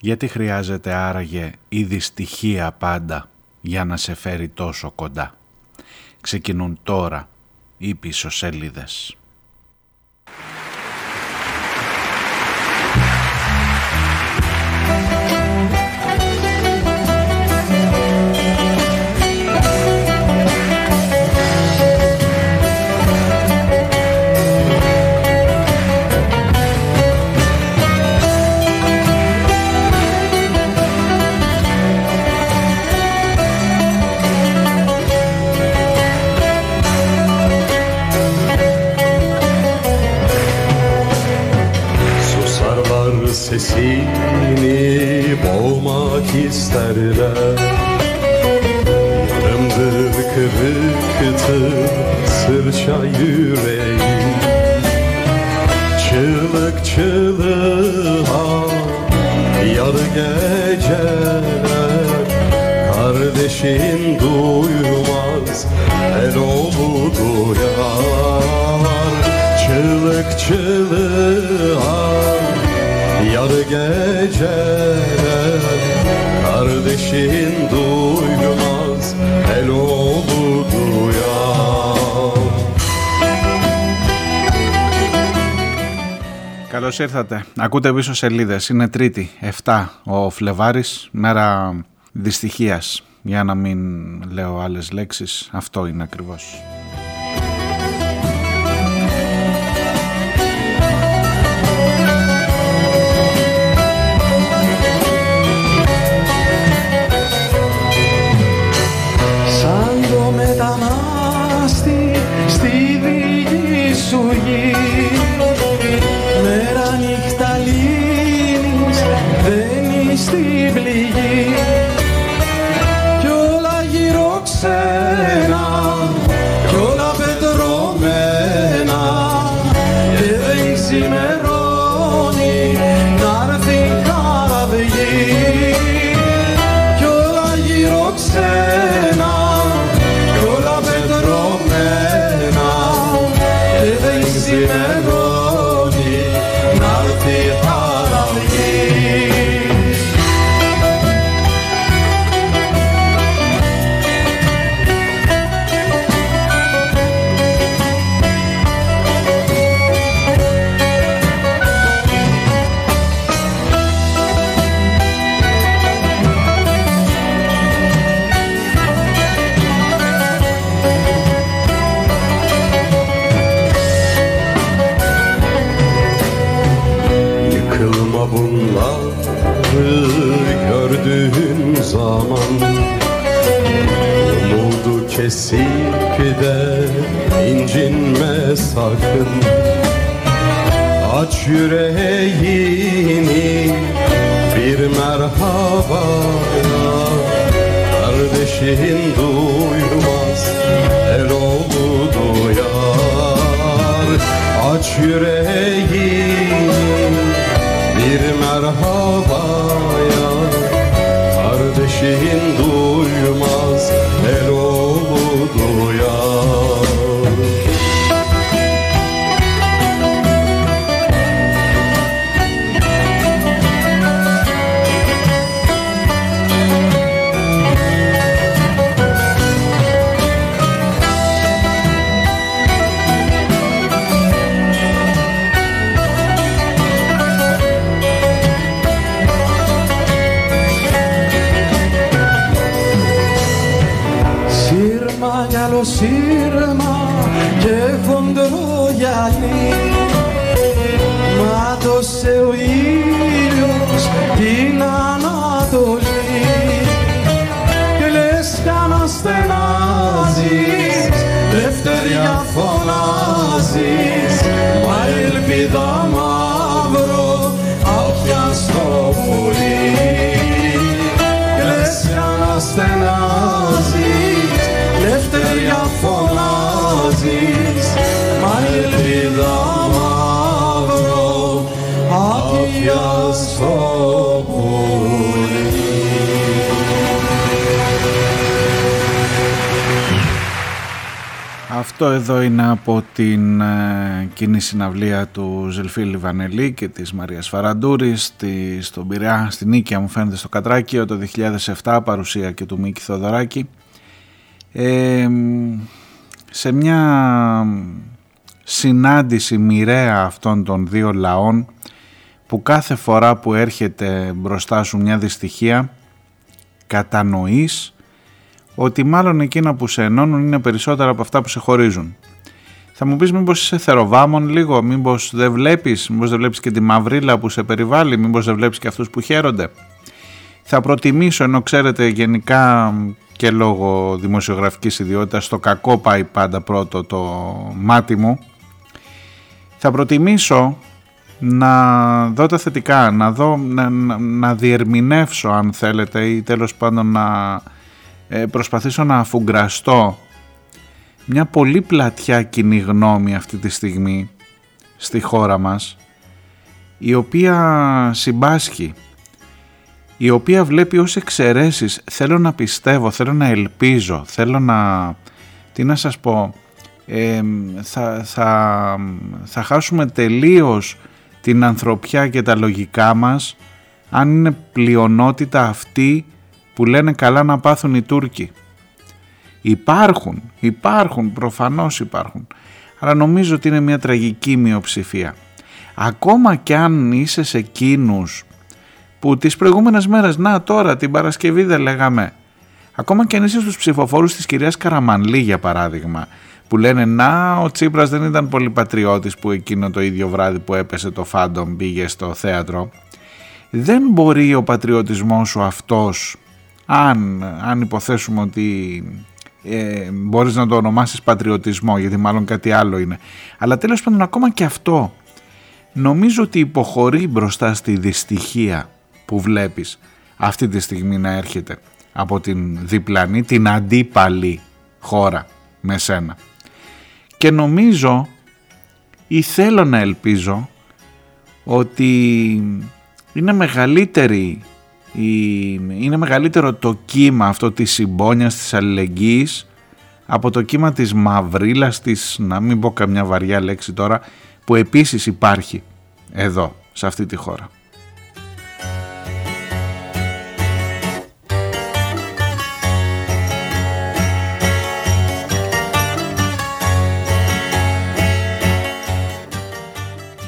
Γιατί χρειάζεται άραγε η δυστυχία πάντα για να σε φέρει τόσο κοντά; Ξεκινούν τώρα οι πίσω σελίδες. geceler. Kardeşim duymaz her omu duyar Çığlık çığlığa yar geceler. Kardeşim duymaz. Καλώς ήρθατε. Ακούτε πίσω σελίδες. Είναι τρίτη, 7 ο Φλεβάρης, μέρα δυστυχίας. Για να μην λέω άλλες λέξεις, αυτό είναι ακριβώς. Αυτό εδώ είναι από την ε, κοινή συναυλία του Ζελφίλη Βανελή και της Μαρίας Φαραντούρης στη, στον Πειραιά, στην Νίκαια μου φαίνεται στο Κατράκιο το 2007 παρουσία και του Μίκη Θοδωράκη ε, σε μια συνάντηση μοιραία αυτών των δύο λαών που κάθε φορά που έρχεται μπροστά σου μια δυστυχία κατανοείς ότι μάλλον εκείνα που σε ενώνουν είναι περισσότερα από αυτά που σε χωρίζουν. Θα μου πεις μήπως είσαι θεροβάμων λίγο, μήπως δεν βλέπεις, μήπως δεν βλέπεις και τη μαυρίλα που σε περιβάλλει, μήπως δεν βλέπεις και αυτούς που χαίρονται. Θα προτιμήσω, ενώ ξέρετε γενικά και λόγω δημοσιογραφικής ιδιότητας, το κακό πάει πάντα πρώτο το μάτι μου, θα προτιμήσω να δω τα θετικά, να, δω, να, να, να διερμηνεύσω αν θέλετε ή τέλος πάντων να ε, προσπαθήσω να αφουγκραστώ μια πολύ πλατιά κοινή γνώμη αυτή τη στιγμή στη χώρα μας η οποία συμπάσχει η οποία βλέπει ως εξαιρέσεις. Θέλω να πιστεύω, θέλω να ελπίζω θέλω να, τι να σας πω θα, θα, θα χάσουμε τελείως την ανθρωπιά και τα λογικά μας αν είναι πλειονότητα αυτή που λένε καλά να πάθουν οι Τούρκοι. Υπάρχουν, υπάρχουν, προφανώς υπάρχουν. Αλλά νομίζω ότι είναι μια τραγική μειοψηφία. Ακόμα και αν είσαι σε εκείνους που τις προηγούμενες μέρες, να τώρα την Παρασκευή δεν λέγαμε, ακόμα και αν είσαι στους ψηφοφόρους της κυρίας Καραμανλή για παράδειγμα, που λένε να ο Τσίπρας δεν ήταν πολύ πατριώτης που εκείνο το ίδιο βράδυ που έπεσε το φάντομ πήγε στο θέατρο, δεν μπορεί ο πατριωτισμός σου αυτός αν, αν υποθέσουμε ότι ε, μπορείς να το ονομάσεις πατριωτισμό γιατί μάλλον κάτι άλλο είναι αλλά τέλος πάντων ακόμα και αυτό νομίζω ότι υποχωρεί μπροστά στη δυστυχία που βλέπεις αυτή τη στιγμή να έρχεται από την διπλανή, την αντίπαλη χώρα με σένα. Και νομίζω ή θέλω να ελπίζω ότι είναι μεγαλύτερη είναι μεγαλύτερο το κύμα αυτό της συμπόνιας, της αλληλεγγύης από το κύμα της μαυρίλας, της, να μην πω καμιά βαριά λέξη τώρα, που επίσης υπάρχει εδώ, σε αυτή τη χώρα.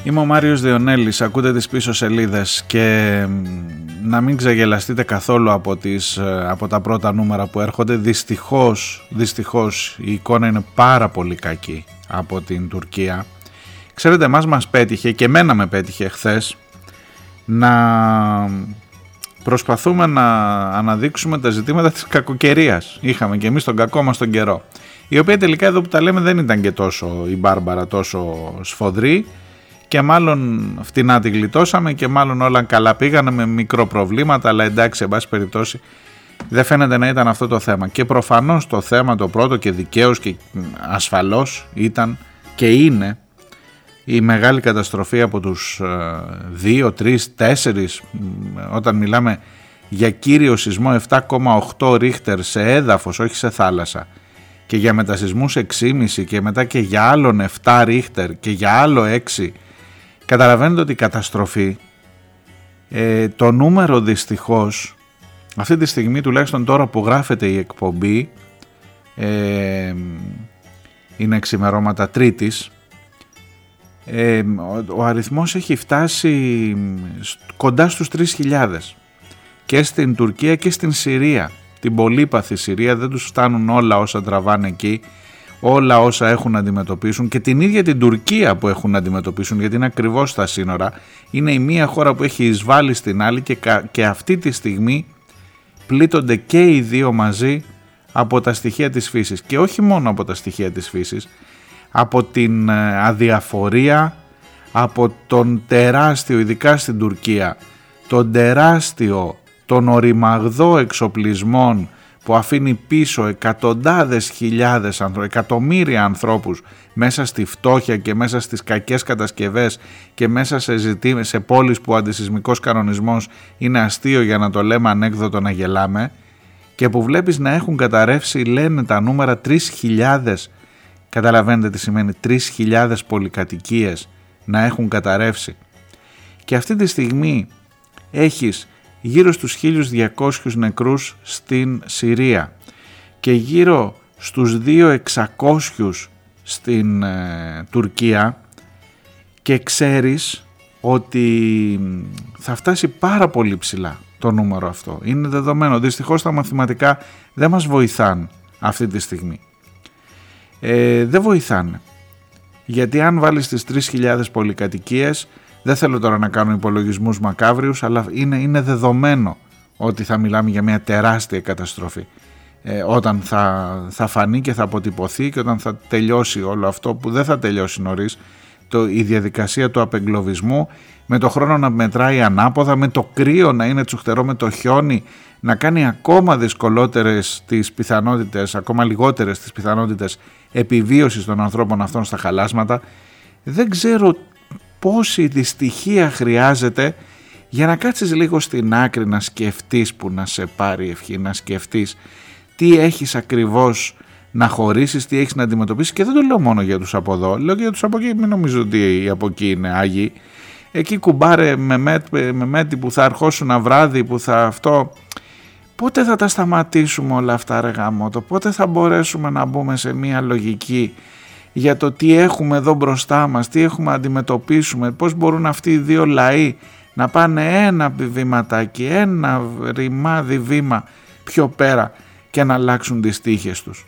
Είμαι ο Μάριος Διονέλης, ακούτε τις πίσω σελίδες και να μην ξεγελαστείτε καθόλου από, τις, ε, από τα πρώτα νούμερα που έρχονται. Δυστυχώς, δυστυχώς η εικόνα είναι πάρα πολύ κακή από την Τουρκία. Ξέρετε, μας μας πέτυχε και εμένα με πέτυχε χθες να προσπαθούμε να αναδείξουμε τα ζητήματα της κακοκαιρίας. Είχαμε και εμείς τον κακό μας τον καιρό. Η οποία τελικά εδώ που τα λέμε δεν ήταν και τόσο η Μπάρμπαρα τόσο σφοδρή και μάλλον φτηνά τη γλιτώσαμε και μάλλον όλα καλά πήγανε με μικρό προβλήματα αλλά εντάξει εν πάση περιπτώσει δεν φαίνεται να ήταν αυτό το θέμα. Και προφανώς το θέμα το πρώτο και δικαίως και ασφαλώς ήταν και είναι η μεγάλη καταστροφή από τους 2, 3, 4 όταν μιλάμε για κύριο σεισμό 7,8 ρίχτερ σε έδαφος όχι σε θάλασσα. Και για μετασυσμούς 6,5 και μετά και για άλλον 7 ρίχτερ και για άλλο 6 Καταλαβαίνετε ότι η καταστροφή, ε, το νούμερο δυστυχώς, αυτή τη στιγμή τουλάχιστον τώρα που γράφεται η εκπομπή, ε, είναι ξημερώματα τρίτης, ε, ο αριθμός έχει φτάσει κοντά στους 3.000 και στην Τουρκία και στην Συρία. Την πολύπαθη Συρία δεν τους φτάνουν όλα όσα τραβάνε εκεί όλα όσα έχουν να αντιμετωπίσουν και την ίδια την Τουρκία που έχουν να αντιμετωπίσουν γιατί είναι ακριβώς στα σύνορα. Είναι η μία χώρα που έχει εισβάλει στην άλλη και, και αυτή τη στιγμή πλήττονται και οι δύο μαζί από τα στοιχεία της φύσης. Και όχι μόνο από τα στοιχεία της φύσης από την ε, αδιαφορία από τον τεράστιο ειδικά στην Τουρκία τον τεράστιο τον οριμαγδό εξοπλισμών που αφήνει πίσω εκατοντάδες χιλιάδες, εκατομμύρια ανθρώπους μέσα στη φτώχεια και μέσα στις κακές κατασκευές και μέσα σε, ζητή, σε πόλεις που ο αντισυσμικός κανονισμός είναι αστείο για να το λέμε ανέκδοτο να γελάμε και που βλέπεις να έχουν καταρρεύσει λένε τα νούμερα 3.000 Καταλαβαίνετε τι σημαίνει 3.000 πολυκατοικίες να έχουν καταρρεύσει. Και αυτή τη στιγμή έχεις γύρω στους 1.200 νεκρούς στην Συρία και γύρω στους 2.600 στην ε, Τουρκία και ξέρεις ότι θα φτάσει πάρα πολύ ψηλά το νούμερο αυτό. Είναι δεδομένο. Δυστυχώς τα μαθηματικά δεν μας βοηθάνε αυτή τη στιγμή. Ε, δεν βοηθάνε. Γιατί αν βάλεις τις 3.000 πολυκατοικίες, δεν θέλω τώρα να κάνω υπολογισμούς μακάβριους, αλλά είναι, είναι δεδομένο ότι θα μιλάμε για μια τεράστια καταστροφή. Ε, όταν θα, θα φανεί και θα αποτυπωθεί και όταν θα τελειώσει όλο αυτό που δεν θα τελειώσει νωρίς, το, η διαδικασία του απεγκλωβισμού με το χρόνο να μετράει ανάποδα, με το κρύο να είναι τσουχτερό, με το χιόνι να κάνει ακόμα δυσκολότερες τις πιθανότητες, ακόμα λιγότερες τις πιθανότητες επιβίωσης των ανθρώπων αυτών στα χαλάσματα. Δεν ξέρω πόση δυστυχία χρειάζεται για να κάτσεις λίγο στην άκρη να σκεφτείς που να σε πάρει ευχή, να σκεφτείς τι έχεις ακριβώς να χωρίσεις, τι έχεις να αντιμετωπίσεις. Και δεν το λέω μόνο για τους από εδώ, λέω και για τους από εκεί, μην νομίζω ότι οι από εκεί είναι άγιοι. Εκεί κουμπάρε με, με μέτη που θα αρχώσουν βράδυ, που θα αυτό... Πότε θα τα σταματήσουμε όλα αυτά ρε γαμώτο, πότε θα μπορέσουμε να μπούμε σε μια λογική για το τι έχουμε εδώ μπροστά μας, τι έχουμε να αντιμετωπίσουμε, πώς μπορούν αυτοί οι δύο λαοί να πάνε ένα βήματάκι, ένα ρημάδι βήμα πιο πέρα και να αλλάξουν τις τύχες τους.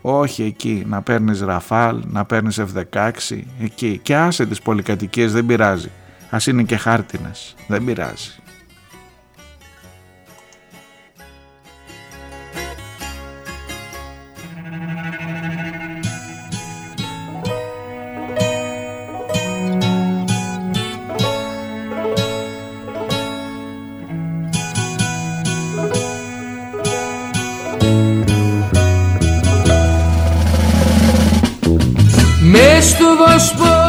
Όχι εκεί, να παίρνεις Ραφάλ, να παίρνεις F-16, εκεί. Και άσε τις πολυκατοικίες, δεν πειράζει. Ας είναι και χάρτινες, δεν πειράζει. Βοσπόρου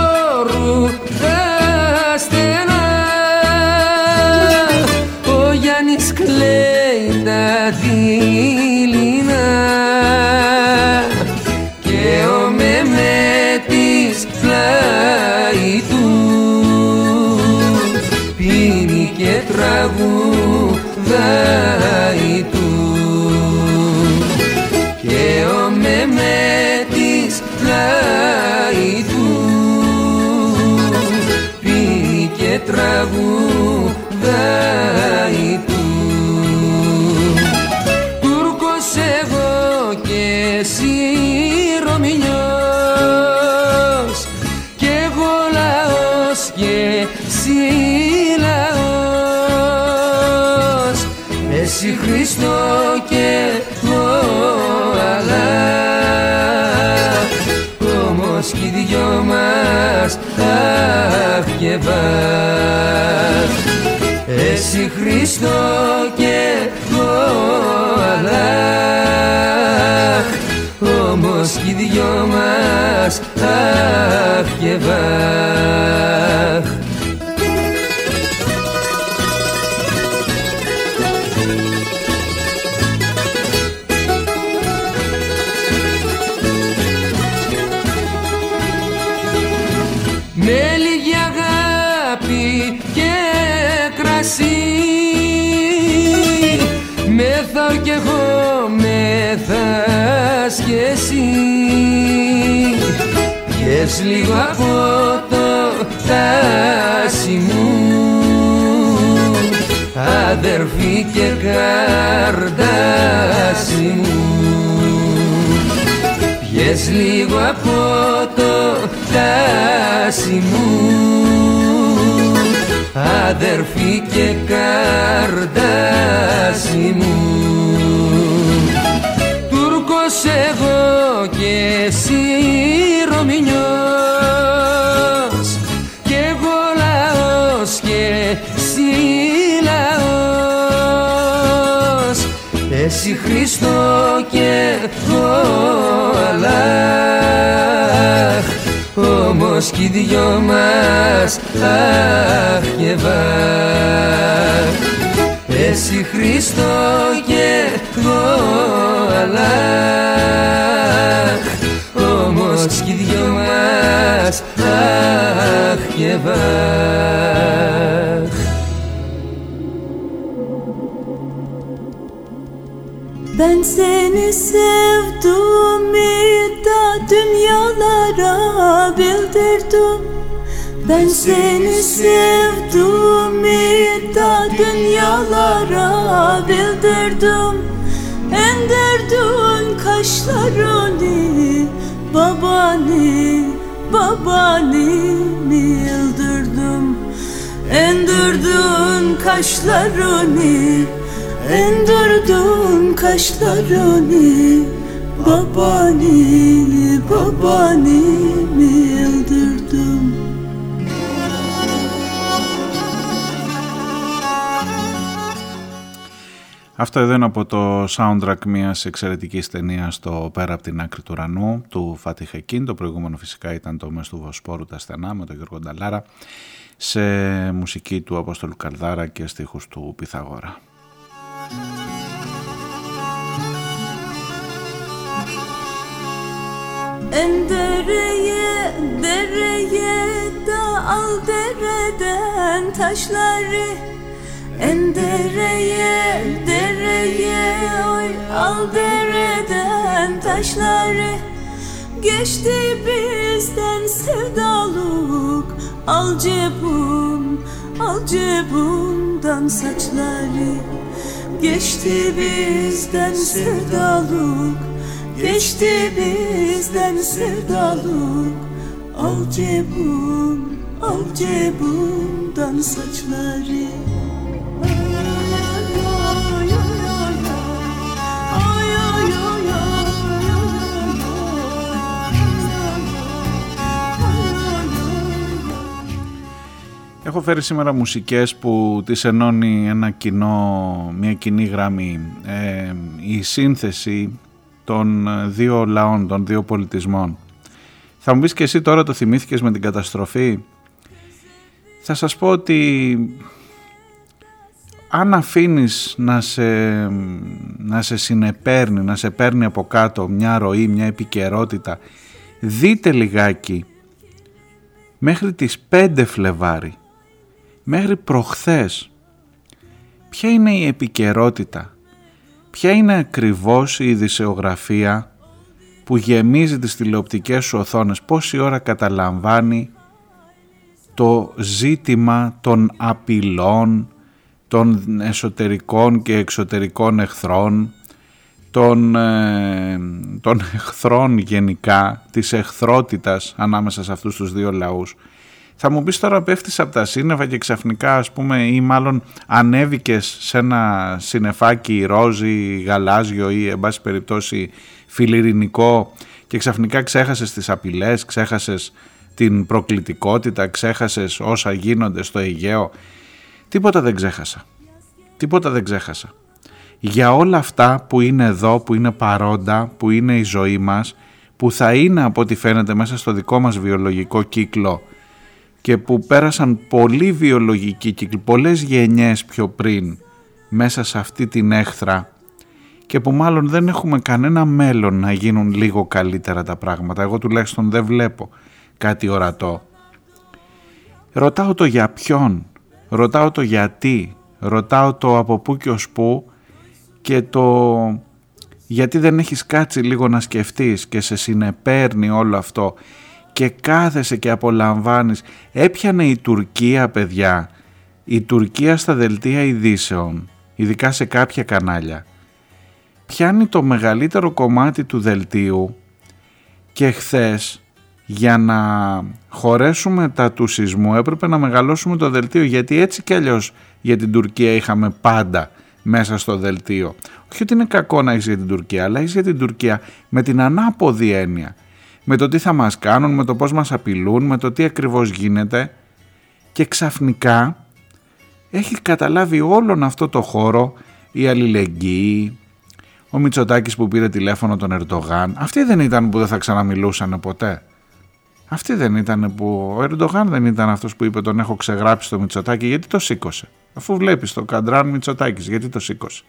τραγουδάει του. Τούρκος εγώ και εσύ Ρωμινιός. Και εγώ λαός και εσύ λαός. Εσύ Χριστό και εγώ Allah όμως κι οι δυο μας αχ και βαχ εσύ Χριστό και εγώ Allah όμως κι οι δυο μας αχ και βαχ πιες λίγο από το τάσι μου. Αδερφή και καρδάσι μου. Πιες λίγο από το τάσι μου. Αδερφή και καρδάσι μου. Τούρκος εγώ και εσύ εσύ Χριστό και εγώ Allah όμως κι οι δυο μας αχ και βαχ. Εσύ Χριστό και εγώ Allah όμως μας αχ και βαχ Ben seni sevdim da dünyalara bildirdim. Ben seni sevdim da dünyalara bildirdim. Endirdin kaşlarını babani babani yıldırdım? Endirdin kaşlarını Endirdin kaşlarını babani babani yıldırdım Αυτό εδώ είναι από το soundtrack μιας εξαιρετικής ταινίας στο «Πέρα από την άκρη του ουρανού» του Φάτι Χεκίν. Το προηγούμενο φυσικά ήταν το «Μες του Βοσπόρου τα στενά» με τον Γιώργο Νταλάρα σε μουσική του Απόστολου Καλδάρα και στίχους του Πυθαγόρα. Endereye dereye da al dereden taşları. Endereye dereye oy al dereden taşları. Geçti bizden sevdaluk Al cebum, al cebumdan saçları Geçti bizden sevdaluk Geçti bizden sevdaluk. Al cebum, al cebumdan saçları Έχω φέρει σήμερα μουσικές που τις ενώνει ένα κοινό, μια κοινή γραμμή. Ε, η σύνθεση των δύο λαών, των δύο πολιτισμών. Θα μου πεις και εσύ τώρα το θυμήθηκες με την καταστροφή; Θα σας πω ότι αν αφήνεις να σε, να σε συνεπέρνει, να σε παίρνει από κάτω μια ροή, μια επικαιρότητα, δείτε λιγάκι μέχρι τις 5 Φλεβάρι μέχρι προχθές ποια είναι η επικαιρότητα, ποια είναι ακριβώς η ειδησεογραφία που γεμίζει τις τηλεοπτικές σου οθόνες, πόση ώρα καταλαμβάνει το ζήτημα των απειλών, των εσωτερικών και εξωτερικών εχθρών, των, ε, των εχθρών γενικά, της εχθρότητας ανάμεσα σε αυτούς τους δύο λαούς; Θα μου πεις τώρα πέφτεις από τα σύννεφα και ξαφνικά ας πούμε ή μάλλον ανέβηκες σε ένα συννεφάκι ρόζι, γαλάζιο ή εν πάση περιπτώσει φιλιρινικό και ξαφνικά ξέχασες τις απειλές, ξέχασες την προκλητικότητα, ξέχασες όσα γίνονται στο Αιγαίο. Τίποτα δεν ξέχασα. Τίποτα δεν ξέχασα. Για όλα αυτά που είναι εδώ, που είναι παρόντα, που είναι η ζωή μας, που θα είναι από ό,τι φαίνεται μέσα στο δικό μας βιολογικό κύκλο και που πέρασαν πολλοί βιολογικοί κύκλοι, πολλές γενιές πιο πριν μέσα σε αυτή την έχθρα και που μάλλον δεν έχουμε κανένα μέλλον να γίνουν λίγο καλύτερα τα πράγματα. Εγώ τουλάχιστον δεν βλέπω κάτι ορατό. Ρωτάω το για ποιον, ρωτάω το γιατί, ρωτάω το από πού και ως πού και το γιατί δεν έχεις κάτσει λίγο να σκεφτείς και σε συνεπέρνει όλο αυτό και κάθεσαι και απολαμβάνεις. Έπιανε η Τουρκία παιδιά, η Τουρκία στα δελτία ειδήσεων, ειδικά σε κάποια κανάλια, πιάνει το μεγαλύτερο κομμάτι του δελτίου και χθες για να χωρέσουμε τα του σεισμού έπρεπε να μεγαλώσουμε το δελτίο γιατί έτσι κι αλλιώς για την Τουρκία είχαμε πάντα μέσα στο δελτίο. Όχι ότι είναι κακό να είσαι για την Τουρκία, αλλά είσαι για την Τουρκία με την ανάποδη έννοια. Με το τι θα μας κάνουν, με το πώς μας απειλούν, με το τι ακριβώς γίνεται και ξαφνικά έχει καταλάβει όλον αυτό το χώρο η αλληλεγγύη, ο Μητσοτάκης που πήρε τηλέφωνο τον Ερντογάν. Αυτοί δεν ήταν που δεν θα ξαναμιλούσαν ποτέ. Αυτοί δεν ήταν που. Ο Ερντογάν δεν ήταν αυτός που είπε τον έχω ξεγράψει το Μητσοτάκη, γιατί το σήκωσε. Αφού βλέπεις το Καντράν Μητσοτάκης, γιατί το σήκωσε.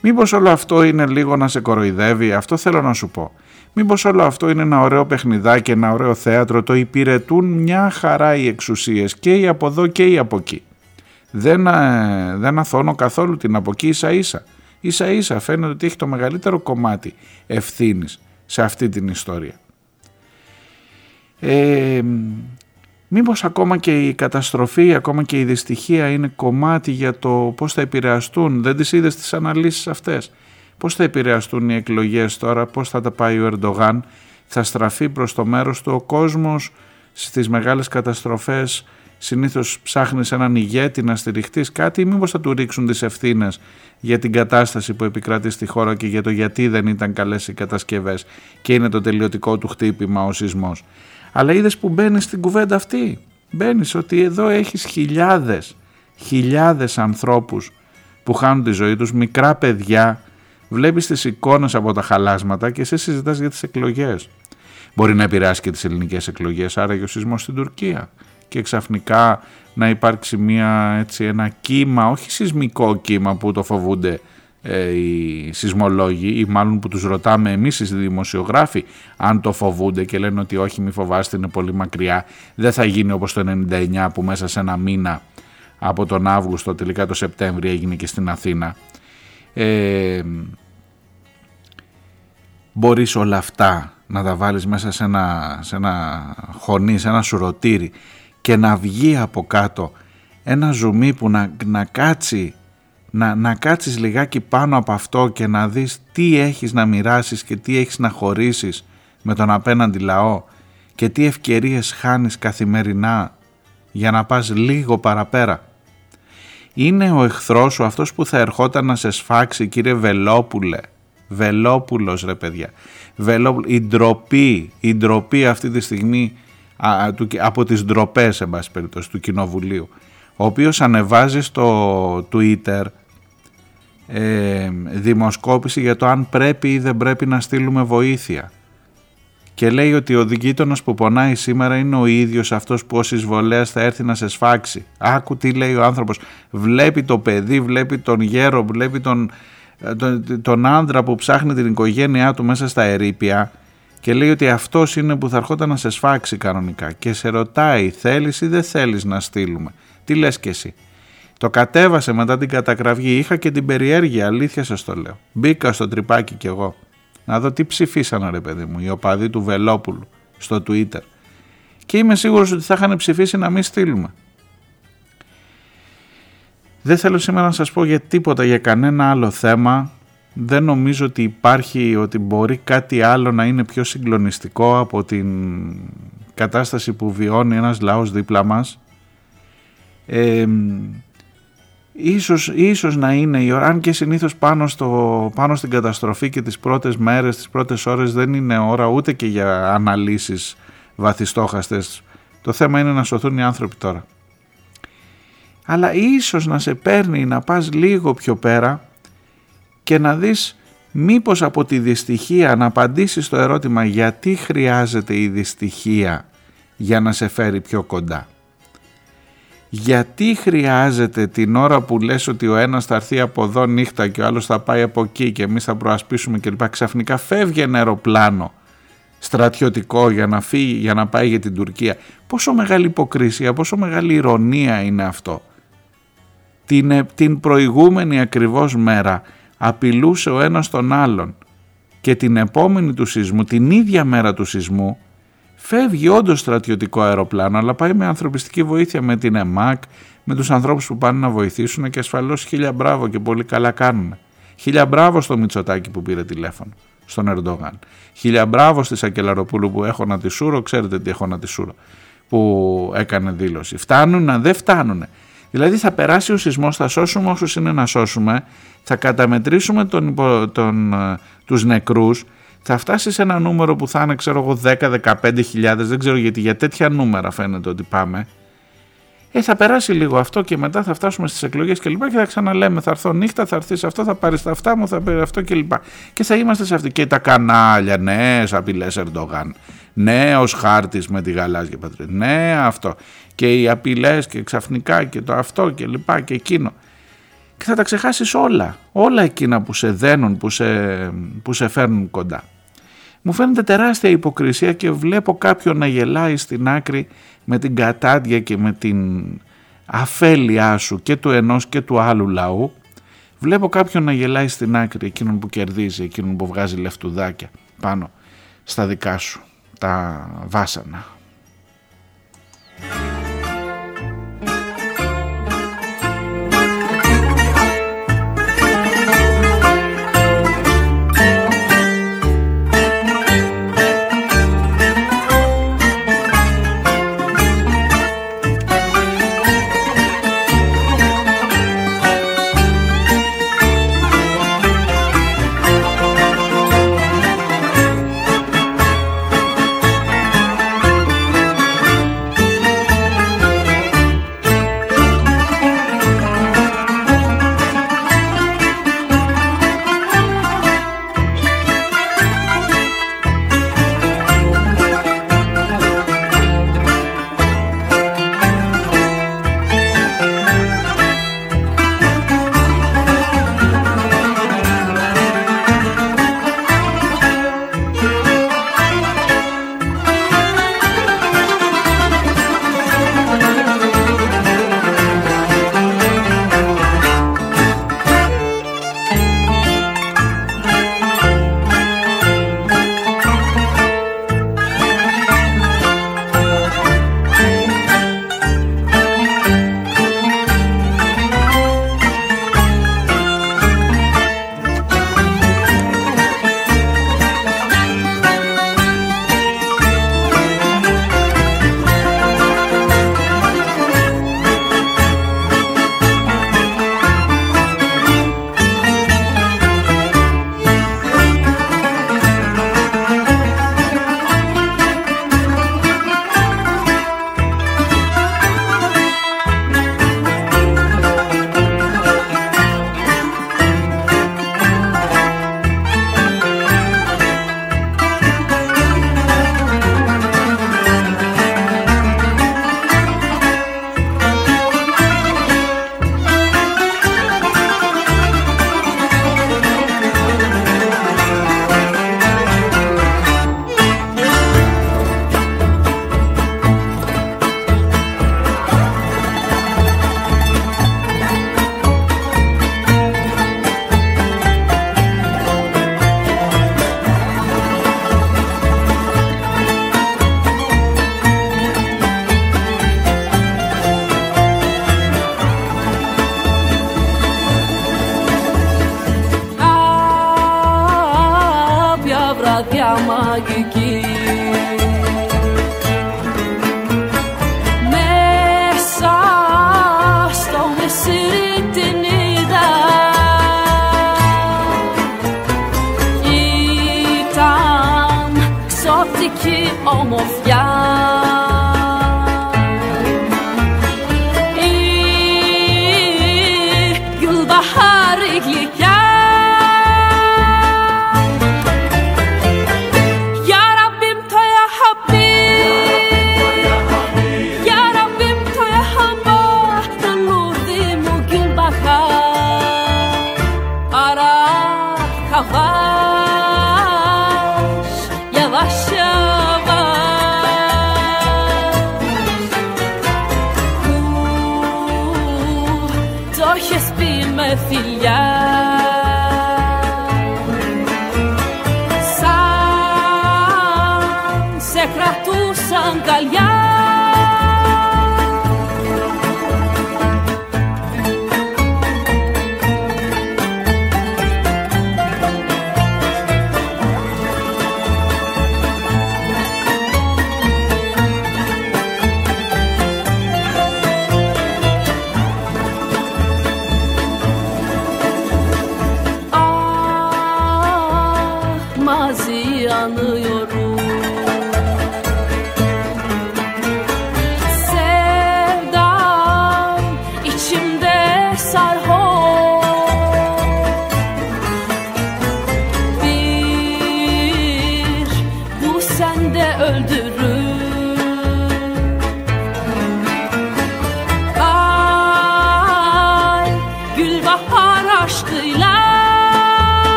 Μήπως όλο αυτό είναι λίγο να σε κοροϊδεύει, αυτό θέλω να σου πω. Μήπως όλο αυτό είναι ένα ωραίο παιχνιδάκι, ένα ωραίο θέατρο, το υπηρετούν μια χαρά οι εξουσίες και οι από εδώ και οι από εκεί. Δεν, ε, δεν αθώνω καθόλου την από εκεί ίσα ίσα. Ίσα ίσα φαίνεται ότι έχει το μεγαλύτερο κομμάτι ευθύνης σε αυτή την ιστορία. Ε, μήπως ακόμα και η καταστροφή, ακόμα και η δυστυχία είναι κομμάτι για το πώς θα επηρεαστούν. Δεν τις είδες τις αναλύσεις αυτές; Πώς θα επηρεαστούν οι εκλογές τώρα, πώς θα τα πάει ο Ερντογάν. Θα στραφεί προς το μέρος του ο κόσμος στις μεγάλες καταστροφές συνήθως ψάχνεις έναν ηγέτη να στηριχτείς κάτι ή μήπως θα του ρίξουν τις ευθύνες για την κατάσταση που επικρατεί στη χώρα και για το γιατί δεν ήταν καλές οι κατασκευές και είναι το τελειωτικό του χτύπημα ο σεισμός. Αλλά είδες που μπαίνει στην κουβέντα αυτή. Μπαίνεις ότι εδώ έχεις χιλιάδες, χιλιάδες ανθρώπους που χάνουν τη ζωή τους, μικρά παιδιά, βλέπεις τις εικόνες από τα χαλάσματα και εσύ συζητάς για τις εκλογές. Μπορεί να επηρεάσει και τις ελληνικές εκλογές, άρα και ο σεισμός στην Τουρκία και ξαφνικά να υπάρξει μια, έτσι, ένα κύμα, όχι σεισμικό κύμα που το φοβούνται ε, οι σεισμολόγοι ή μάλλον που τους ρωτάμε εμείς οι δημοσιογράφοι αν το φοβούνται και λένε ότι όχι μη φοβάστε είναι πολύ μακριά δεν θα γίνει όπως το 99 που μέσα σε ένα μήνα από τον Αύγουστο τελικά το Σεπτέμβριο έγινε και στην Αθήνα ε, μπορείς όλα αυτά να τα βάλεις μέσα σε ένα, σε ένα χωνί, σε ένα σουρωτήρι και να βγει από κάτω ένα ζουμί που να, να κάτσει να, να κάτσεις λιγάκι πάνω από αυτό και να δεις τι έχεις να μοιράσεις και τι έχεις να χωρίσεις με τον απέναντι λαό και τι ευκαιρίες χάνεις καθημερινά για να πας λίγο παραπέρα. Είναι ο εχθρός σου αυτός που θα ερχόταν να σε σφάξει κύριε Βελόπουλε. Βελόπουλος ρε παιδιά. Βελόπουλο. Η ντροπή, η ντροπή αυτή τη στιγμή από τις ντροπές εν πάση περιπτώσει του Κοινοβουλίου ο οποίος ανεβάζει στο Twitter ε, δημοσκόπηση για το αν πρέπει ή δεν πρέπει να στείλουμε βοήθεια και λέει ότι ο γείτονα που πονάει σήμερα είναι ο ίδιος αυτός που ως εισβολέας θα έρθει να σε σφάξει. Άκου τι λέει ο άνθρωπος. Βλέπει το παιδί, βλέπει τον γέρο, βλέπει τον, ε, τον, τον άντρα που ψάχνει την οικογένειά του μέσα στα ερήπια και λέει ότι αυτός είναι που θα ερχόταν να σε σφάξει κανονικά και σε ρωτάει θέλεις ή δεν θέλεις να στείλουμε; Τι λες και εσύ; Το κατέβασε μετά την κατακραυγή, είχα και την περιέργεια, αλήθεια σας το λέω. Μπήκα στο τρυπάκι κι εγώ. Να δω τι ψηφίσανε ρε παιδί μου, οι οπαδοί του Βελόπουλου στο Twitter. Και είμαι σίγουρος ότι θα είχαν ψηφίσει να μην στείλουμε. Δεν θέλω σήμερα να σας πω για τίποτα, για κανένα άλλο θέμα δεν νομίζω ότι υπάρχει, ότι μπορεί κάτι άλλο να είναι πιο συγκλονιστικό από την κατάσταση που βιώνει ένας λαός δίπλα μας. Ε, ίσως, ίσως να είναι η ώρα, αν και συνήθως πάνω, στο, πάνω στην καταστροφή και τις πρώτες μέρες, τις πρώτες ώρες δεν είναι ώρα ούτε και για αναλύσεις βαθιστόχαστες. Το θέμα είναι να σωθούν οι άνθρωποι τώρα. Αλλά ίσως να σε παίρνει να πας λίγο πιο πέρα και να δεις μήπως από τη δυστυχία να απαντήσεις το ερώτημα γιατί χρειάζεται η δυστυχία για να σε φέρει πιο κοντά. Γιατί χρειάζεται την ώρα που λες ότι ο ένας θα έρθει από εδώ νύχτα και ο άλλος θα πάει από εκεί και εμείς θα προασπίσουμε κλπ. Ξαφνικά φεύγει ένα αεροπλάνο στρατιωτικό για να φύγει, για να πάει για την Τουρκία. Πόσο μεγάλη υποκρισία, πόσο μεγάλη ηρωνία είναι αυτό. Την, την προηγούμενη ακριβώς μέρα απειλούσε ο ένας τον άλλον και την επόμενη του σεισμού, την ίδια μέρα του σεισμού, φεύγει όντως στρατιωτικό αεροπλάνο, αλλά πάει με ανθρωπιστική βοήθεια με την ΕΜΑΚ, με τους ανθρώπους που πάνε να βοηθήσουν και ασφαλώς χίλια μπράβο και πολύ καλά κάνουν. Χίλια μπράβο στο Μητσοτάκι που πήρε τηλέφωνο, στον Ερντογάν. Χίλια μπράβο στη Σακελαροπούλου που έχω να τη σούρο, ξέρετε τι έχω να τη σούρο, που έκανε δήλωση. Φτάνουν, δεν φτάνουν. Δηλαδή θα περάσει ο σεισμός, θα σώσουμε όσους είναι να σώσουμε, θα καταμετρήσουμε τον, τον, ε, τους νεκρούς, θα φτάσει σε ένα νούμερο που θα είναι ξέρω εγώ 10-15 χιλιάδες, δεν ξέρω γιατί για τέτοια νούμερα φαίνεται ότι πάμε. Ε, θα περάσει λίγο αυτό και μετά θα φτάσουμε στις εκλογές και λοιπά και θα ξαναλέμε θα έρθω νύχτα, θα έρθει αυτό, θα πάρεις τα αυτά μου, θα πάρεις αυτό και λοιπά. Και θα είμαστε σε αυτή και τα κανάλια, νέε απειλέ Ερντογάν, νέο χάρτη με τη γαλάζια πατρίδα, ναι αυτό και οι απειλέ και ξαφνικά και το αυτό και λοιπά και εκείνο. και θα τα ξεχάσεις όλα, όλα εκείνα που σε δένουν, που σε, που σε φέρνουν κοντά. Μου φαίνεται τεράστια υποκρισία και βλέπω κάποιον να γελάει στην άκρη με την κατάδια και με την αφέλειά σου και του ενός και του άλλου λαού. Βλέπω κάποιον να γελάει στην άκρη εκείνον που κερδίζει, εκείνον που βγάζει λεφτουδάκια πάνω στα δικά σου, τα βάσανα. 42 omów ja.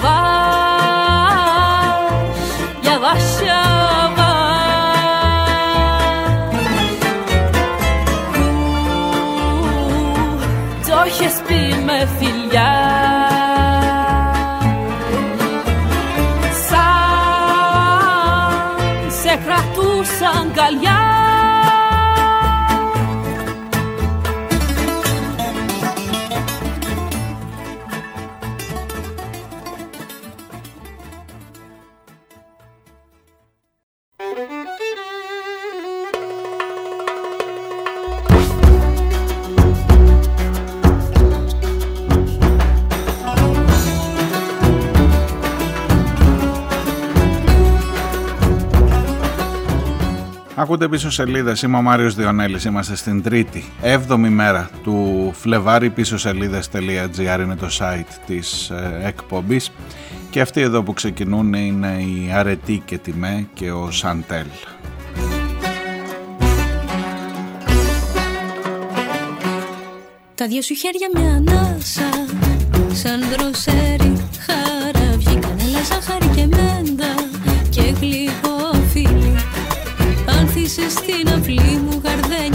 salvar. Ακούτε πίσω σελίδες. Είμαι ο Μάριος Διονέλης. Είμαστε στην τρίτη, έβδομη μέρα του Φλεβάρι. Πίσω σελίδε.gr είναι το site της ε, εκπομπής. Και αυτοί εδώ που ξεκινούν είναι η Αρετή και Τιμέ και ο Σαντέλ. Τα δυο σου χέρια μια ανάσα Σαν δροσέρι χαρά Κανέλα, ζάχαρη και μέντα στην αυλή μου γαρδένια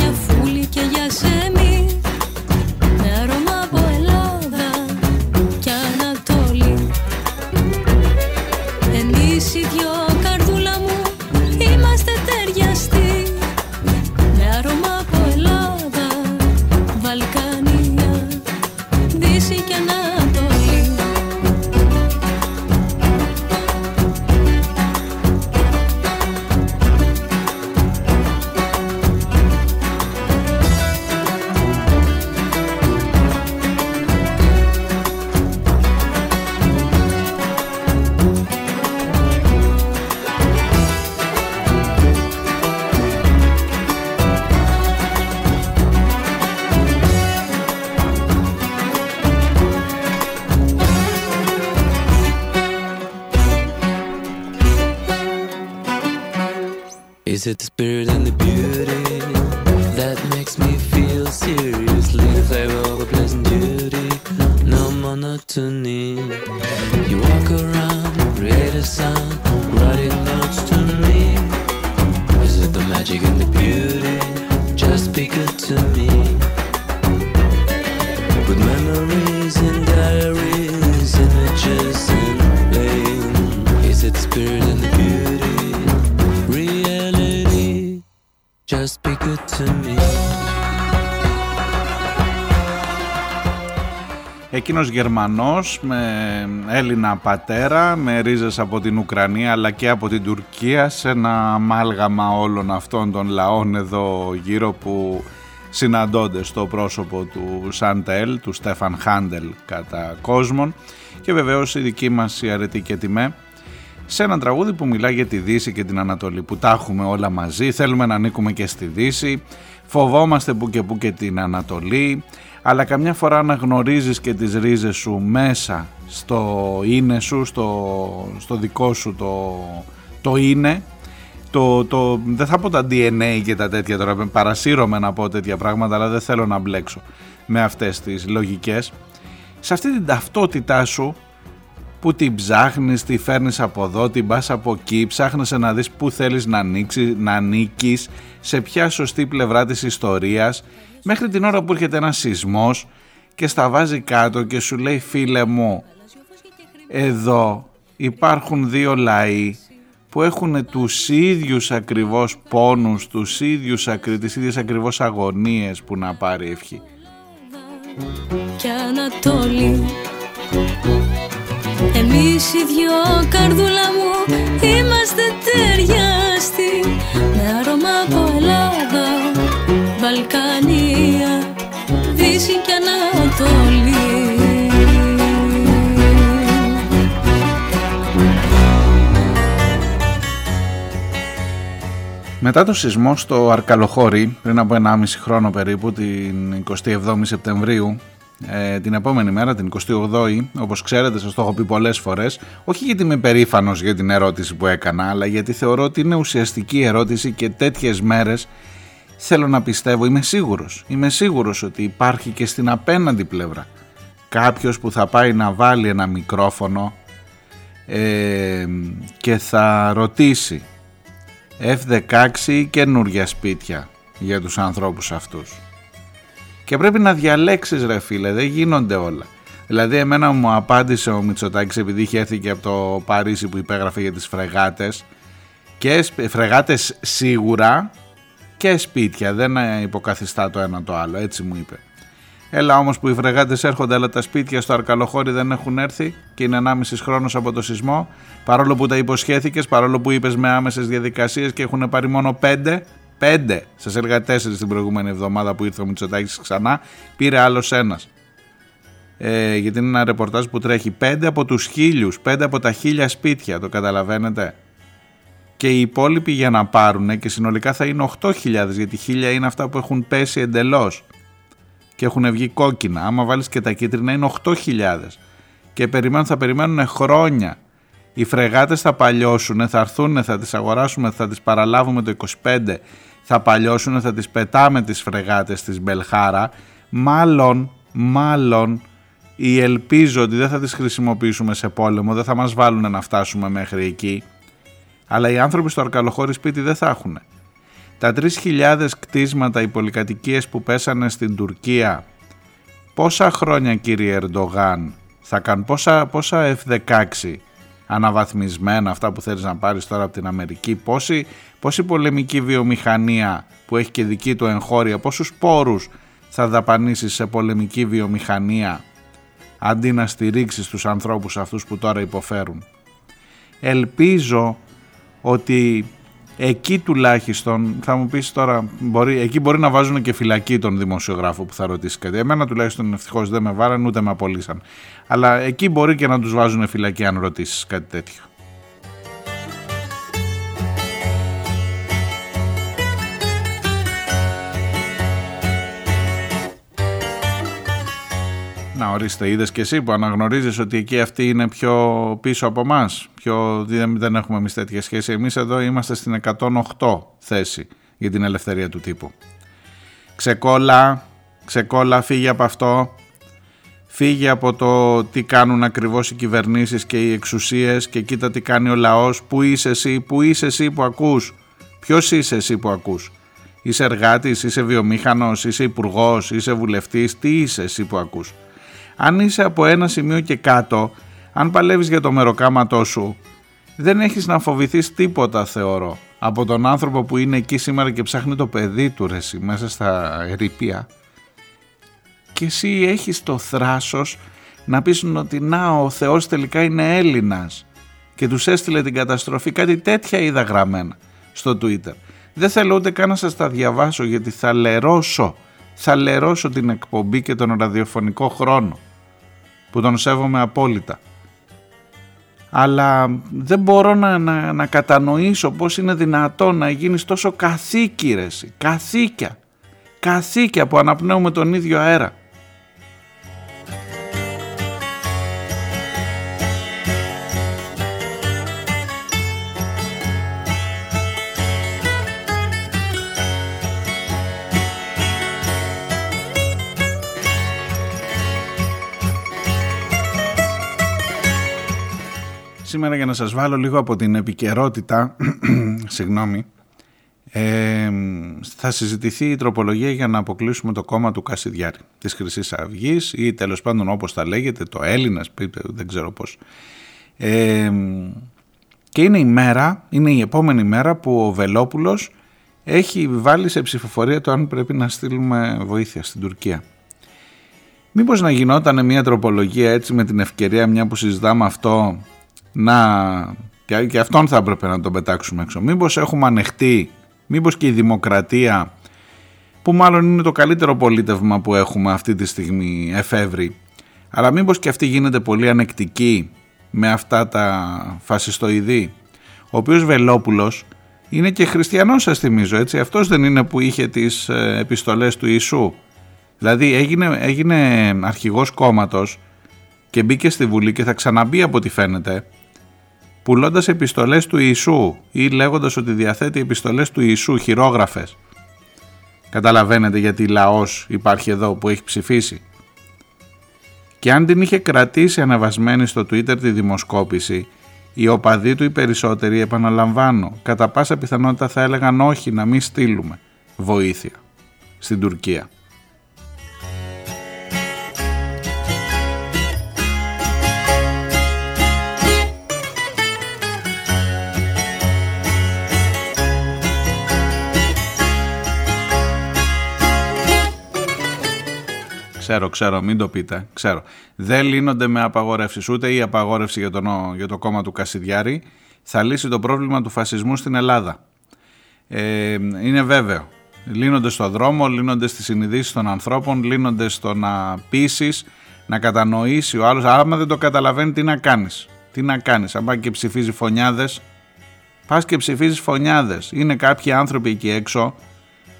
Γερμανός με Έλληνα πατέρα, με ρίζες από την Ουκρανία αλλά και από την Τουρκία σε ένα αμάλγαμα όλων αυτών των λαών εδώ γύρω που συναντώνται στο πρόσωπο του Σαντέλ, του Στέφαν Χάντελ κατά κόσμον. Και βεβαίως η δική μας η αρετή και τιμέ σε ένα τραγούδι που μιλάει για τη Δύση και την Ανατολή που τα έχουμε όλα μαζί, θέλουμε να ανήκουμε και στη Δύση, φοβόμαστε που και που και την Ανατολή, αλλά καμιά φορά αναγνωρίζεις και τις ρίζες σου μέσα στο είναι σου, στο, στο δικό σου το, το είναι, το, το, δεν θα πω τα DNA και τα τέτοια τώρα, παρασύρωμαι να πω τέτοια πράγματα, αλλά δεν θέλω να μπλέξω με αυτές τις λογικές. Σε αυτή την ταυτότητά σου που την ψάχνεις, τη φέρνεις από εδώ, την πας από εκεί, ψάχνεσαι να δεις πού θέλεις να, ανοίξει, να ανήκεις, σε ποια σωστή πλευρά της ιστορίας, μέχρι την ώρα που έρχεται ένας σεισμός και στα βάζει κάτω και σου λέει φίλε μου, εδώ υπάρχουν δύο λαοί που έχουν τους ίδιους ακριβώς πόνους, τους ίδιους, ακρι- τις ίδιες ακριβώς αγωνίες που να πάρει ευχή. και Ανατολή Εμείς οι δυο καρδούλα μου είμαστε ταιριαστοί Με άρωμα από Ελλάδα, Βαλκανία, Δύση και Ανατολή. Μετά το σεισμό στο Αρκαλοχώρι, πριν από 1,5 χρόνο περίπου, την 27η Σεπτεμβρίου, ε, την επόμενη μέρα, την 28η, όπως ξέρετε σας το έχω πει πολλές φορές, όχι γιατί είμαι περήφανος για την ερώτηση που έκανα, αλλά γιατί θεωρώ ότι είναι ουσιαστική ερώτηση και τέτοιες μέρες θέλω να πιστεύω, είμαι σίγουρος, είμαι σίγουρος ότι υπάρχει και στην απέναντι πλευρά κάποιος που θα πάει να βάλει ένα μικρόφωνο ε, και θα ρωτήσει F-16 ή καινούργια σπίτια για τους ανθρώπους αυτούς. Και πρέπει να διαλέξεις ρε φίλε, δεν γίνονται όλα. Δηλαδή εμένα μου απάντησε ο Μητσοτάκης επειδή είχε έρθει και από το Παρίσι που υπέγραφε για τις φρεγάτες και φρεγάτες σίγουρα και σπίτια, δεν υποκαθιστά το ένα το άλλο, έτσι μου είπε. Έλα όμως που οι φρεγάτες έρχονται αλλά τα σπίτια στο Αρκαλοχώρι δεν έχουν έρθει και είναι 1,5 χρόνος από το σεισμό παρόλο που τα υποσχέθηκες, παρόλο που είπες με άμεσες διαδικασίες και έχουν πάρει μόνο 5 5, σας έλεγα 4 την προηγούμενη εβδομάδα που ήρθε ο Μητσοτάκης ξανά, πήρε άλλος ένας. Ε, γιατί είναι ένα ρεπορτάζ που τρέχει 5 από τους χίλιους, 5 από τα χίλια σπίτια, το καταλαβαίνετε. Και οι υπόλοιποι για να πάρουν και συνολικά θα είναι 8.000 γιατί χίλια είναι αυτά που έχουν πέσει εντελώς και έχουν βγει κόκκινα. Άμα βάλεις και τα κίτρινα είναι 8.000 και περιμένουν, θα περιμένουν χρόνια. Οι φρεγάτες θα παλιώσουν, θα έρθουν, θα τις αγοράσουμε, θα τις παραλάβουμε το 25, θα παλιώσουν, θα τις πετάμε τις φρεγάτες της Μπελχάρα. Μάλλον, μάλλον ή ελπίζω ότι δεν θα τις χρησιμοποιήσουμε σε πόλεμο, δεν θα μας βάλουν να φτάσουμε μέχρι εκεί. Αλλά οι άνθρωποι στο αρκαλοχώρι σπίτι δεν θα έχουν. Τα 3.000 κτίσματα οι πολυκατοικίες που πέσανε στην Τουρκία, πόσα χρόνια κύριε Ερντογάν θα κάνουν, πόσα, πόσα F-16 αναβαθμισμένα αυτά που θέλεις να πάρεις τώρα από την Αμερική, πόση, πόση πολεμική βιομηχανία που έχει και δική του εγχώρια, πόσους πόρους θα δαπανίσεις σε πολεμική βιομηχανία αντί να στηρίξεις τους ανθρώπους αυτούς που τώρα υποφέρουν. Ελπίζω ότι εκεί τουλάχιστον θα μου πεις τώρα μπορεί, εκεί μπορεί να βάζουν και φυλακή τον δημοσιογράφο που θα ρωτήσει κάτι. Εμένα τουλάχιστον ευτυχώς δεν με βάραν ούτε με απολύσαν. Αλλά εκεί μπορεί και να τους βάζουν φυλακή αν ρωτήσεις κάτι τέτοιο Να ορίστε, είδες και εσύ που αναγνωρίζεις ότι εκεί αυτοί είναι πιο πίσω από εμά. Πιο... Δεν έχουμε εμείς τέτοια σχέση. Εμείς εδώ είμαστε στην 108 θέση για την ελευθερία του τύπου. Ξεκόλα, ξεκόλα, φύγε από αυτό. Φύγε από το τι κάνουν ακριβώς οι κυβερνήσεις και οι εξουσίες και κοίτα τι κάνει ο λαός. Πού είσαι εσύ, πού είσαι εσύ που ακούς. Ποιος είσαι εσύ που ακούς. Είσαι εργάτης, είσαι βιομήχανος, είσαι υπουργός, είσαι βουλευτής. Τι είσαι εσύ που ακούς αν είσαι από ένα σημείο και κάτω, αν παλεύεις για το μεροκάματό σου, δεν έχεις να φοβηθείς τίποτα θεωρώ από τον άνθρωπο που είναι εκεί σήμερα και ψάχνει το παιδί του ρε μέσα στα ερήπια και εσύ έχεις το θράσος να πεις ότι να ο Θεός τελικά είναι Έλληνας και τους έστειλε την καταστροφή. Κάτι τέτοια είδα γραμμένα στο Twitter. Δεν θέλω ούτε καν να σας τα διαβάσω γιατί θα λερώσω θα λερώσω την εκπομπή και τον ραδιοφωνικό χρόνο που τον σέβομαι απόλυτα. Αλλά δεν μπορώ να, να, να κατανοήσω πώς είναι δυνατόν να γίνεις τόσο καθήκη ρε, καθήκια, καθήκια που αναπνέουμε τον ίδιο αέρα. Σήμερα για να σας βάλω λίγο από την επικαιρότητα, συγγνώμη, ε, θα συζητηθεί η τροπολογία για να αποκλείσουμε το κόμμα του Κασιδιάρη της χρυσής αυγής ή τέλος πάντων όπως τα λέγεται το Έλληνας, δεν ξέρω πώς. Ε, και είναι η μέρα, είναι η επόμενη μέρα που ο Βελόπουλος έχει βάλει σε ψηφοφορία το αν πρέπει να στείλουμε βοήθεια στην Τουρκία. Μήπως να γινόταν μια τροπολογία έτσι με την ευκαιρία μια που συζητάμε αυτό να... Και, αυτόν θα έπρεπε να τον πετάξουμε έξω. Μήπως έχουμε ανεχτεί, μήπως και η δημοκρατία που μάλλον είναι το καλύτερο πολίτευμα που έχουμε αυτή τη στιγμή εφεύρει αλλά μήπως και αυτή γίνεται πολύ ανεκτική με αυτά τα φασιστοειδή ο οποίος Βελόπουλος είναι και χριστιανός σας θυμίζω έτσι. Αυτός δεν είναι που είχε τις ε, επιστολές του Ιησού. Δηλαδή έγινε, έγινε αρχηγός κόμματος και μπήκε στη Βουλή και θα ξαναμπεί από ό,τι φαίνεται πουλώντας επιστολές του Ιησού ή λέγοντας ότι διαθέτει επιστολές του Ιησού χειρόγραφες. Καταλαβαίνετε γιατί λαός υπάρχει εδώ που έχει ψηφίσει. Και αν την είχε κρατήσει αναβασμένη στο Twitter τη δημοσκόπηση, οι οπαδοί του οι περισσότεροι, επαναλαμβάνω, κατά πάσα πιθανότητα θα έλεγαν όχι να μην στείλουμε βοήθεια στην Τουρκία. Ξέρω, ξέρω, μην το πείτε. Ξέρω. Δεν λύνονται με απαγορεύσει. Ούτε η απαγόρευση για, τον, για το κόμμα του Κασιδιάρη θα λύσει το πρόβλημα του φασισμού στην Ελλάδα. Ε, είναι βέβαιο. Λύνονται στο δρόμο, λύνονται στις συνειδήσεις των ανθρώπων, λύνονται στο να πείσεις, να κατανοήσει ο άλλος. Άμα δεν το καταλαβαίνει, τι να κάνεις; Τι να κάνεις; Αν πάει και ψηφίζει φωνιάδες, πας και ψηφίζεις φωνιάδες. Είναι κάποιοι άνθρωποι εκεί έξω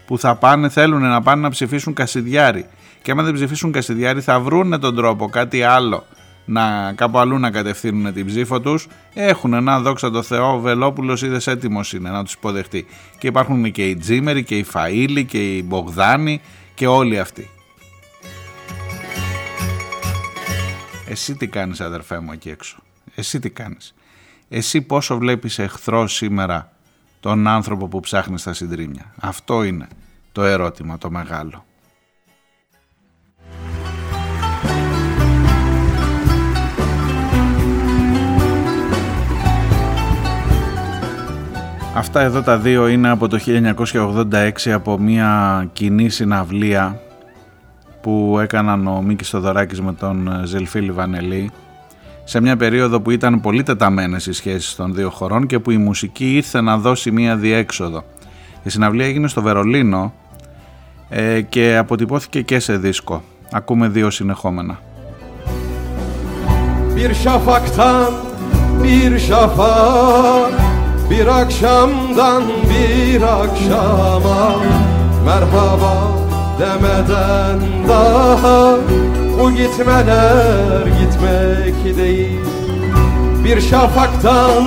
που θα πάνε, θέλουν να πάνε να ψηφίσουν Κασιδιάρη. Και άμα δεν ψηφίσουν Κασιδιάρη, θα βρούνε τον τρόπο, κάτι άλλο, να κάπου αλλού να κατευθύνουν την ψήφο τους. Έχουν ένα δόξα τω Θεώ, ο Βελόπουλος είδες έτοιμος είναι να τους υποδεχτεί. Και υπάρχουν και οι Τζίμεροι και οι Φαΐλοι και οι Μπογδάνοι και όλοι αυτοί. Εσύ τι κάνεις αδερφέ μου εκεί έξω; Εσύ τι κάνεις; Εσύ πόσο βλέπεις εχθρό σήμερα τον άνθρωπο που ψάχνει στα συντρίμια; Αυτό είναι το ερώτημα το μεγάλο. Αυτά εδώ τα δύο είναι από το 1986 από μια κοινή συναυλία που έκαναν ο Μίκης Θοδωράκης με τον Ζελφίλη Βανελή σε μια περίοδο που ήταν πολύ τεταμένες οι σχέσεις των δύο χωρών και που η μουσική ήρθε να δώσει μια διέξοδο. Η συναυλία έγινε στο Βερολίνο ε, και αποτυπώθηκε και σε δίσκο. Ακούμε δύο συνεχόμενα. Bir şafaktan bir şafak Bir akşamdan bir akşama Merhaba demeden daha Bu gitmeler gitmek değil. Bir şafaktan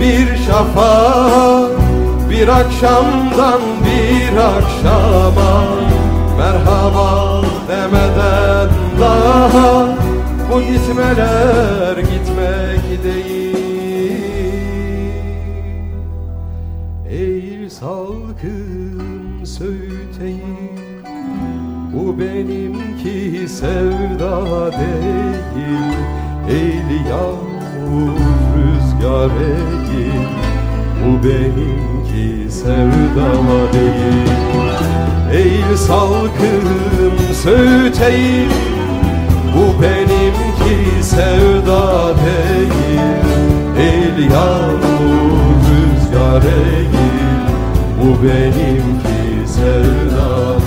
bir şafak Bir akşamdan bir akşama Merhaba demeden daha Bu gitmeler gitmek değil Eğil salkım söğüteyim Bu benimki sevda değil Eğil yağmur rüzgar eğil. Bu benimki sevda değil Eğil salkım söğüteyim Bu benimki sevda değil El yağmur rüzgar eğil Bu benimki sevda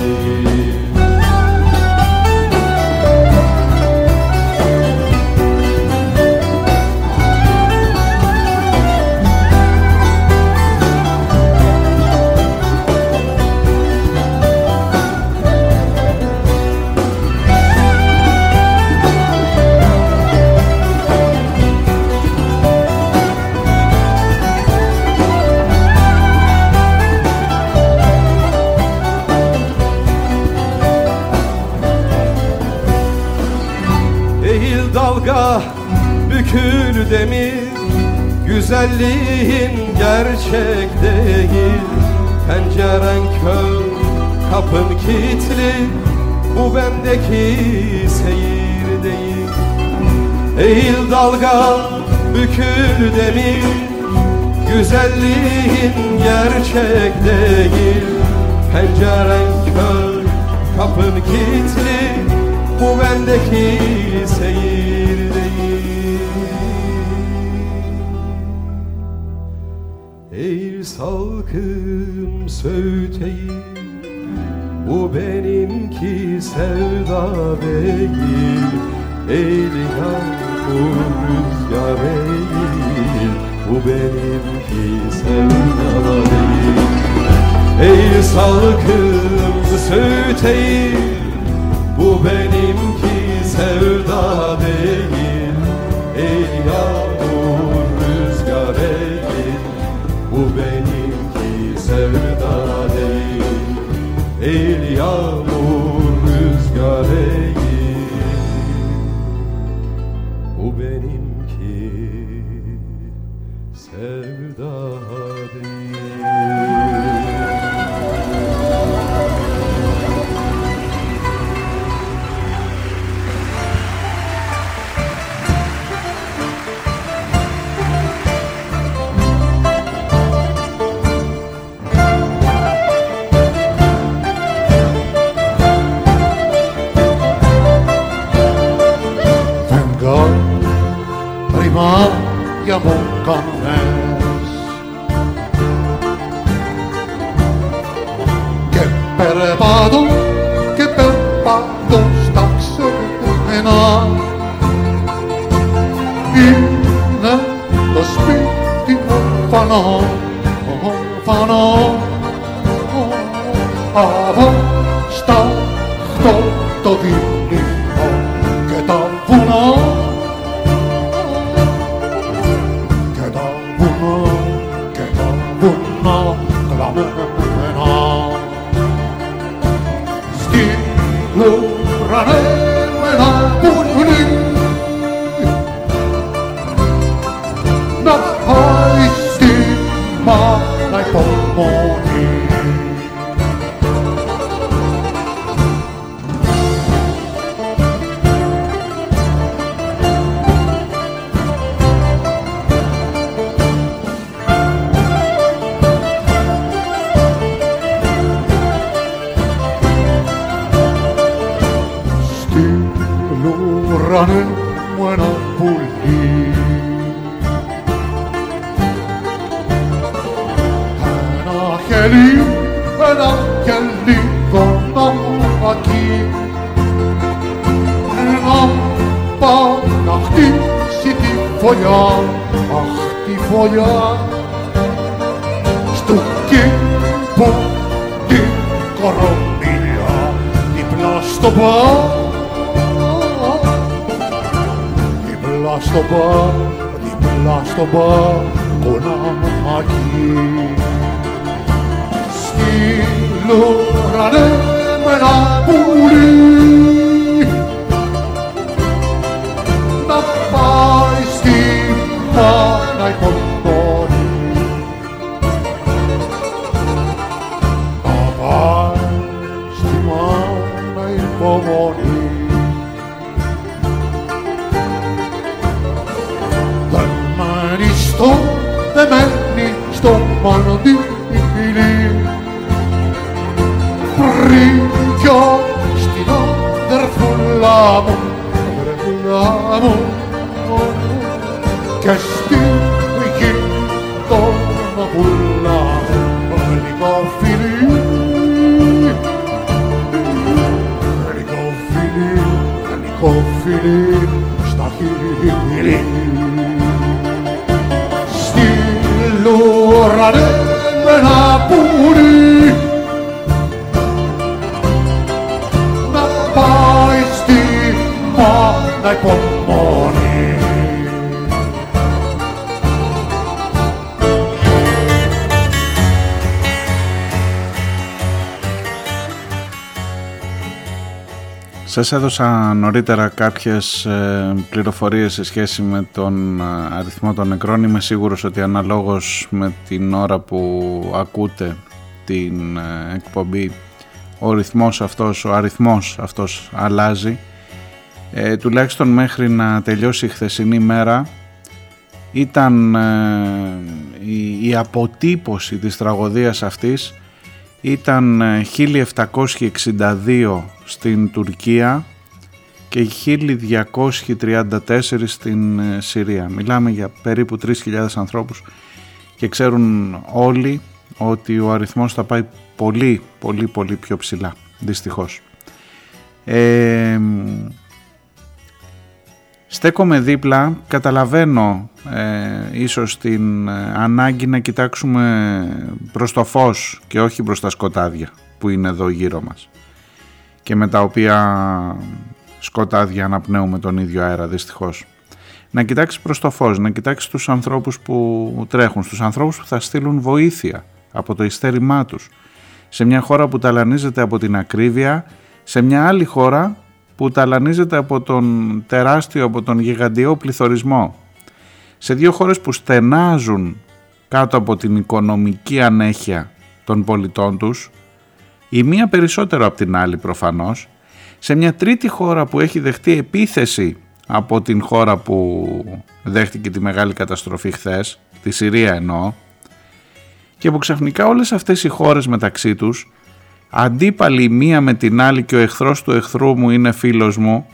Güzelliğin gerçek değil. Penceren kör kapın kilitli. Bu bendeki seyir değil. Eğil dalga bükül demir. Güzelliğin gerçek değil. Penceren kör kapın kilitli. Bu bendeki Ένα χελί, ένα χελί κονάκι Ένα πάω να χτίσει τη φωλιά Αχ τη φωλιά. Στου κήπου την κορομίλια Δίπλα στο πάω Δίπλα στο μπαρ, δίπλα στο μπαρ, κονάκι. Στη λουρανέ με ένα πουλί να Σας έδωσα νωρίτερα κάποιες ε, πληροφορίες σε σχέση με τον ε, αριθμό των νεκρών. Είμαι σίγουρος ότι αναλόγως με την ώρα που ακούτε την ε, εκπομπή ο ρυθμός αυτός, ο αριθμός αυτός αλλάζει. Ε, τουλάχιστον μέχρι να τελειώσει η χθεσινή μέρα ήταν η, η αποτύπωση της τραγωδίας αυτής ήταν 1762 στην Τουρκία και 1234 στην ε, Συρία. Μιλάμε για περίπου 3.000 ανθρώπους και ξέρουν όλοι ότι ο αριθμός θα πάει πολύ πολύ πολύ πιο ψηλά δυστυχώς. Ε, στέκομαι δίπλα, καταλαβαίνω ε, ίσως την ε, ανάγκη να κοιτάξουμε προς το φως και όχι προς τα σκοτάδια που είναι εδώ γύρω μας και με τα οποία σκοτάδια αναπνέουμε τον ίδιο αέρα δυστυχώς. Να κοιτάξεις προς το φως, να κοιτάξεις τους ανθρώπους που τρέχουν, στους ανθρώπους που θα στείλουν βοήθεια από το ιστέρημά τους σε μια χώρα που ταλανίζεται από την ακρίβεια, σε μια άλλη χώρα που ταλανίζεται από τον τεράστιο, από τον γιγαντιό πληθωρισμό. Σε δύο χώρες που στενάζουν κάτω από την οικονομική ανέχεια των πολιτών τους, η μία περισσότερο από την άλλη προφανώς, σε μια τρίτη χώρα που έχει δεχτεί επίθεση από την χώρα που δέχτηκε τη μεγάλη καταστροφή χθες, τη Συρία εννοώ, και που ξαφνικά όλες αυτές οι χώρες μεταξύ τους, αντίπαλοι η μία με την άλλη και ο εχθρός του εχθρού μου είναι φίλος μου,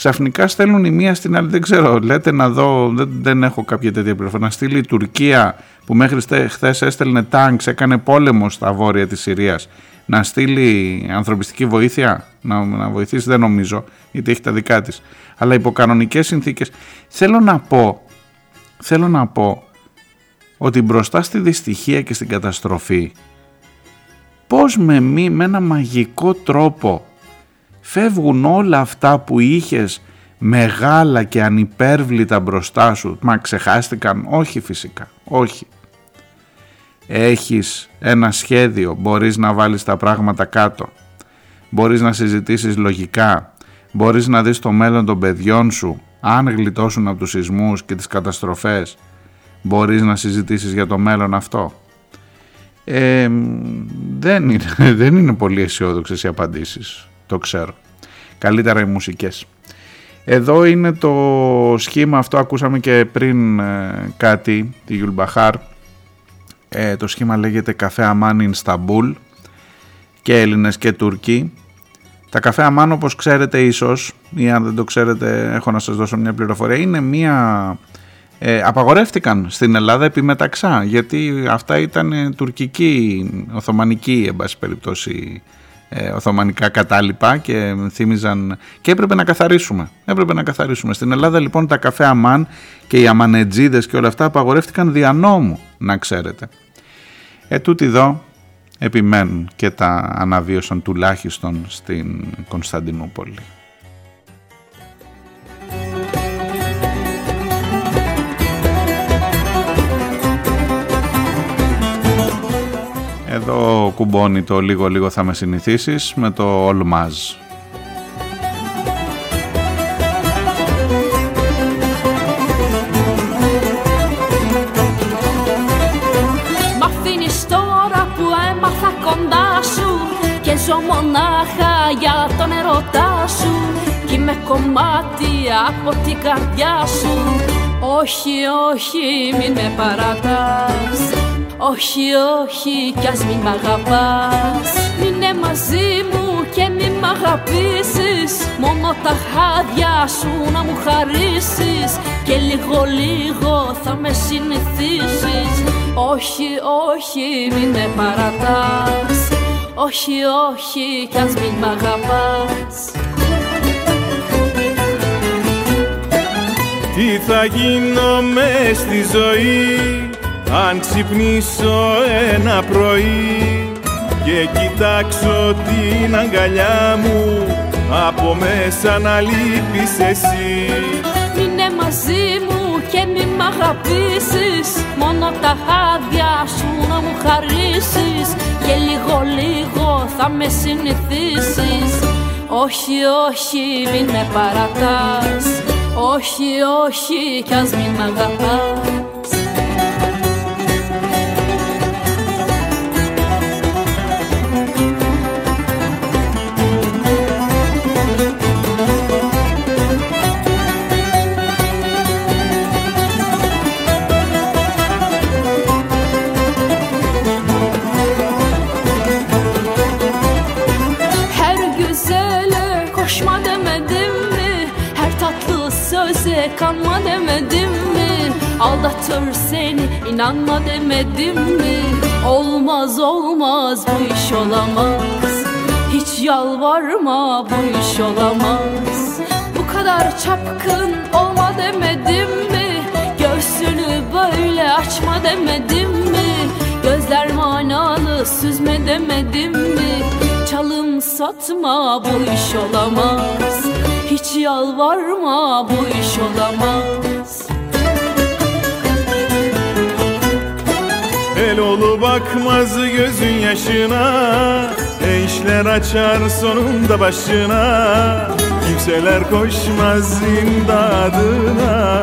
Ξαφνικά στέλνουν η μία στην άλλη, δεν ξέρω, λέτε να δω, δεν, δεν έχω κάποια τέτοια πληροφορία. Να στείλει η Τουρκία που μέχρι χθες έστελνε τάγκς, έκανε πόλεμο στα βόρεια της Συρίας, να στείλει ανθρωπιστική βοήθεια, να, να βοηθήσει δεν νομίζω, γιατί έχει τα δικά της. Αλλά υπό κανονικές συνθήκες θέλω να πω, θέλω να πω ότι μπροστά στη δυστυχία και στην καταστροφή πώς με, μη, με ένα μαγικό τρόπο φεύγουν όλα αυτά που είχες μεγάλα και ανυπέρβλητα μπροστά σου. Μα ξεχάστηκαν; Όχι φυσικά. Όχι. Έχεις ένα σχέδιο. Μπορείς να βάλεις τα πράγματα κάτω. Μπορείς να συζητήσεις λογικά. Μπορείς να δεις το μέλλον των παιδιών σου. Αν γλιτώσουν από τους σεισμούς και τις καταστροφές. Μπορείς να συζητήσεις για το μέλλον αυτό. Ε, δεν, είναι, δεν είναι πολύ αισιόδοξες οι απαντήσεις. Το ξέρω. Καλύτερα οι μουσικές. Εδώ είναι το σχήμα, αυτό ακούσαμε και πριν ε, κάτι, τη Γιουλμπαχάρ. Ε, το σχήμα λέγεται Καφέ Αμάν Ινσταμπούλ και Έλληνες και Τούρκοι. Τα καφέ Αμάν όπως ξέρετε ίσως ή αν δεν το ξέρετε έχω να σας δώσω μια πληροφορία είναι μια... Ε, απαγορεύτηκαν στην Ελλάδα επί μεταξά γιατί αυτά ήταν τουρκική, οθωμανική εν πάση περιπτώσει ε, Οθωμανικά κατάλοιπα και θύμιζαν και έπρεπε να καθαρίσουμε. Έπρεπε να καθαρίσουμε. Στην Ελλάδα λοιπόν τα καφέ αμάν και οι αμανετζίδες και όλα αυτά απαγορεύτηκαν δια νόμου, να ξέρετε. Ε, τούτοι εδώ επιμένουν και τα αναβίωσαν τουλάχιστον στην Κωνσταντινούπολη. Εδώ κουμπώνει το λίγο λίγο θα με συνηθίσεις με το Ολμάζ. Μ' αφήνεις τώρα που έμαθα κοντά σου Και ζω μονάχα για τον ερωτά σου Κι είμαι κομμάτι από την καρδιά σου Όχι, όχι, μην με παρατάς όχι, όχι, κι ας μην μ' αγαπάς. Μείνε μαζί μου και μην μ' αγαπήσεις. Μόνο τα χάδια σου να μου χαρίσεις. Και λίγο λίγο θα με συνηθίσεις. Όχι, όχι, μην με παρατάς. Όχι, όχι, κι ας μην μ' αγαπάς. Τι θα γίνω μες στη ζωή; Αν ξυπνήσω ένα πρωί και κοιτάξω την αγκαλιά μου από μέσα να λείπεις εσύ. Μείνε μαζί μου και μη μ' αγαπήσεις Μόνο τα χάδια σου να μου χαρίσεις Και λίγο λίγο θα με συνηθίσεις. Όχι, όχι, μην με παρατάς Όχι, όχι, κι ας μην μ' αγαπάς Aldatır seni inanma demedim mi? Olmaz olmaz bu iş olamaz Hiç yalvarma bu iş olamaz Bu kadar çapkın olma demedim mi? Göğsünü böyle açma demedim mi? Gözler manalı süzme demedim mi? Çalım satma bu iş olamaz hiç yalvarma bu iş olamaz El olu bakmaz gözün yaşına Eşler açar sonunda başına Kimseler koşmaz imdadına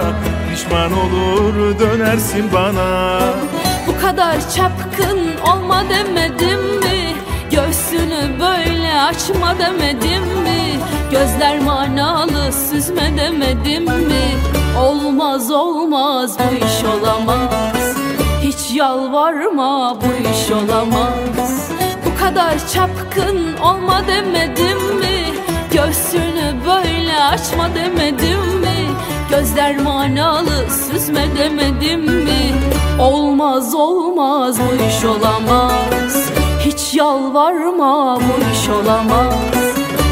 Pişman olur dönersin bana Bu kadar çapkın olma demedim mi? Göğsünü böyle açma demedim mi? Gözler manalı süzme demedim mi? Olmaz olmaz bu iş olamaz Yalvarma bu iş olamaz. Bu kadar çapkın olma demedim mi? Göğsünü böyle açma demedim mi? Gözler manalı süzme demedim mi? Olmaz olmaz bu iş olamaz. Hiç yalvarma bu iş olamaz.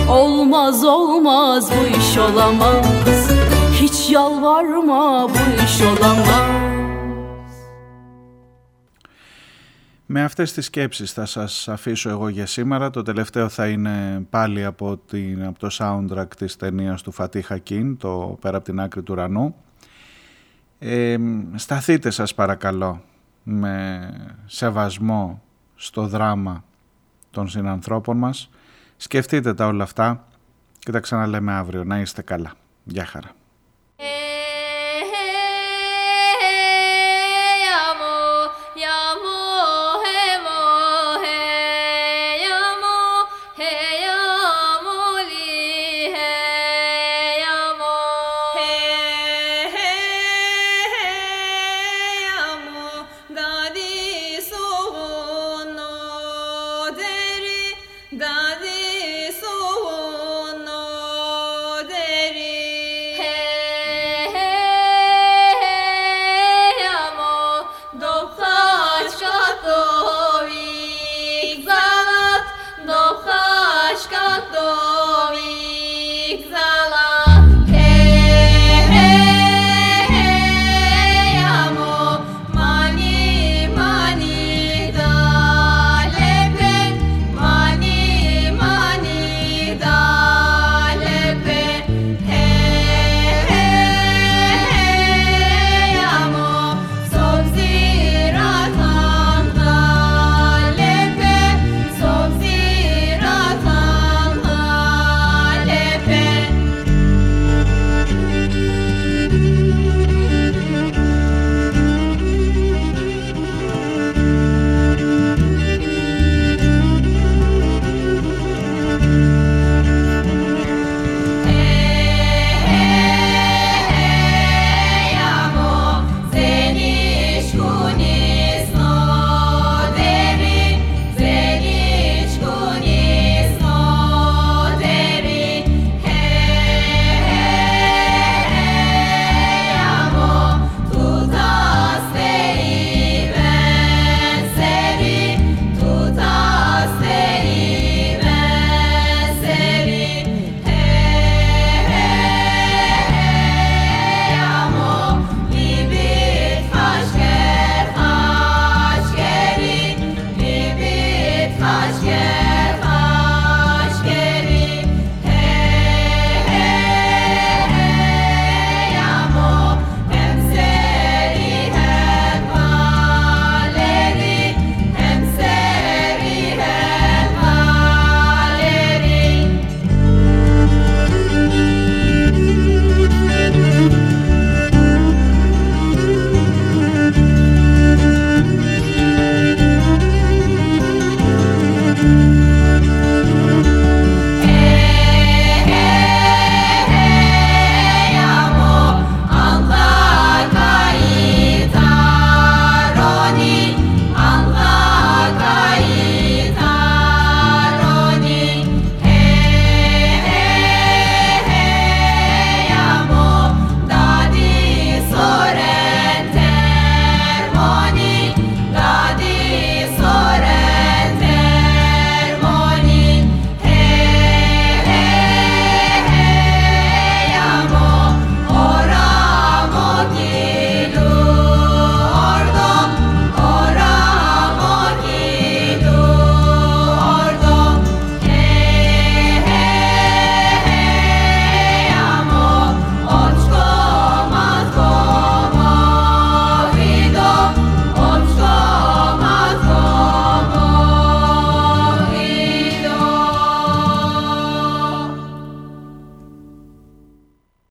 Olmaz olmaz bu iş olamaz. Hiç yalvarma bu iş olamaz Με αυτές τις σκέψεις θα σας αφήσω εγώ για σήμερα. Το τελευταίο θα είναι πάλι από, την, από το soundtrack της ταινίας του Φατί Χακίν, το «Πέρα από την άκρη του ουρανού». Ε, σταθείτε σας παρακαλώ με σεβασμό στο δράμα των συνανθρώπων μας. Σκεφτείτε τα όλα αυτά και τα ξαναλέμε αύριο. Να είστε καλά. Γεια χαρά.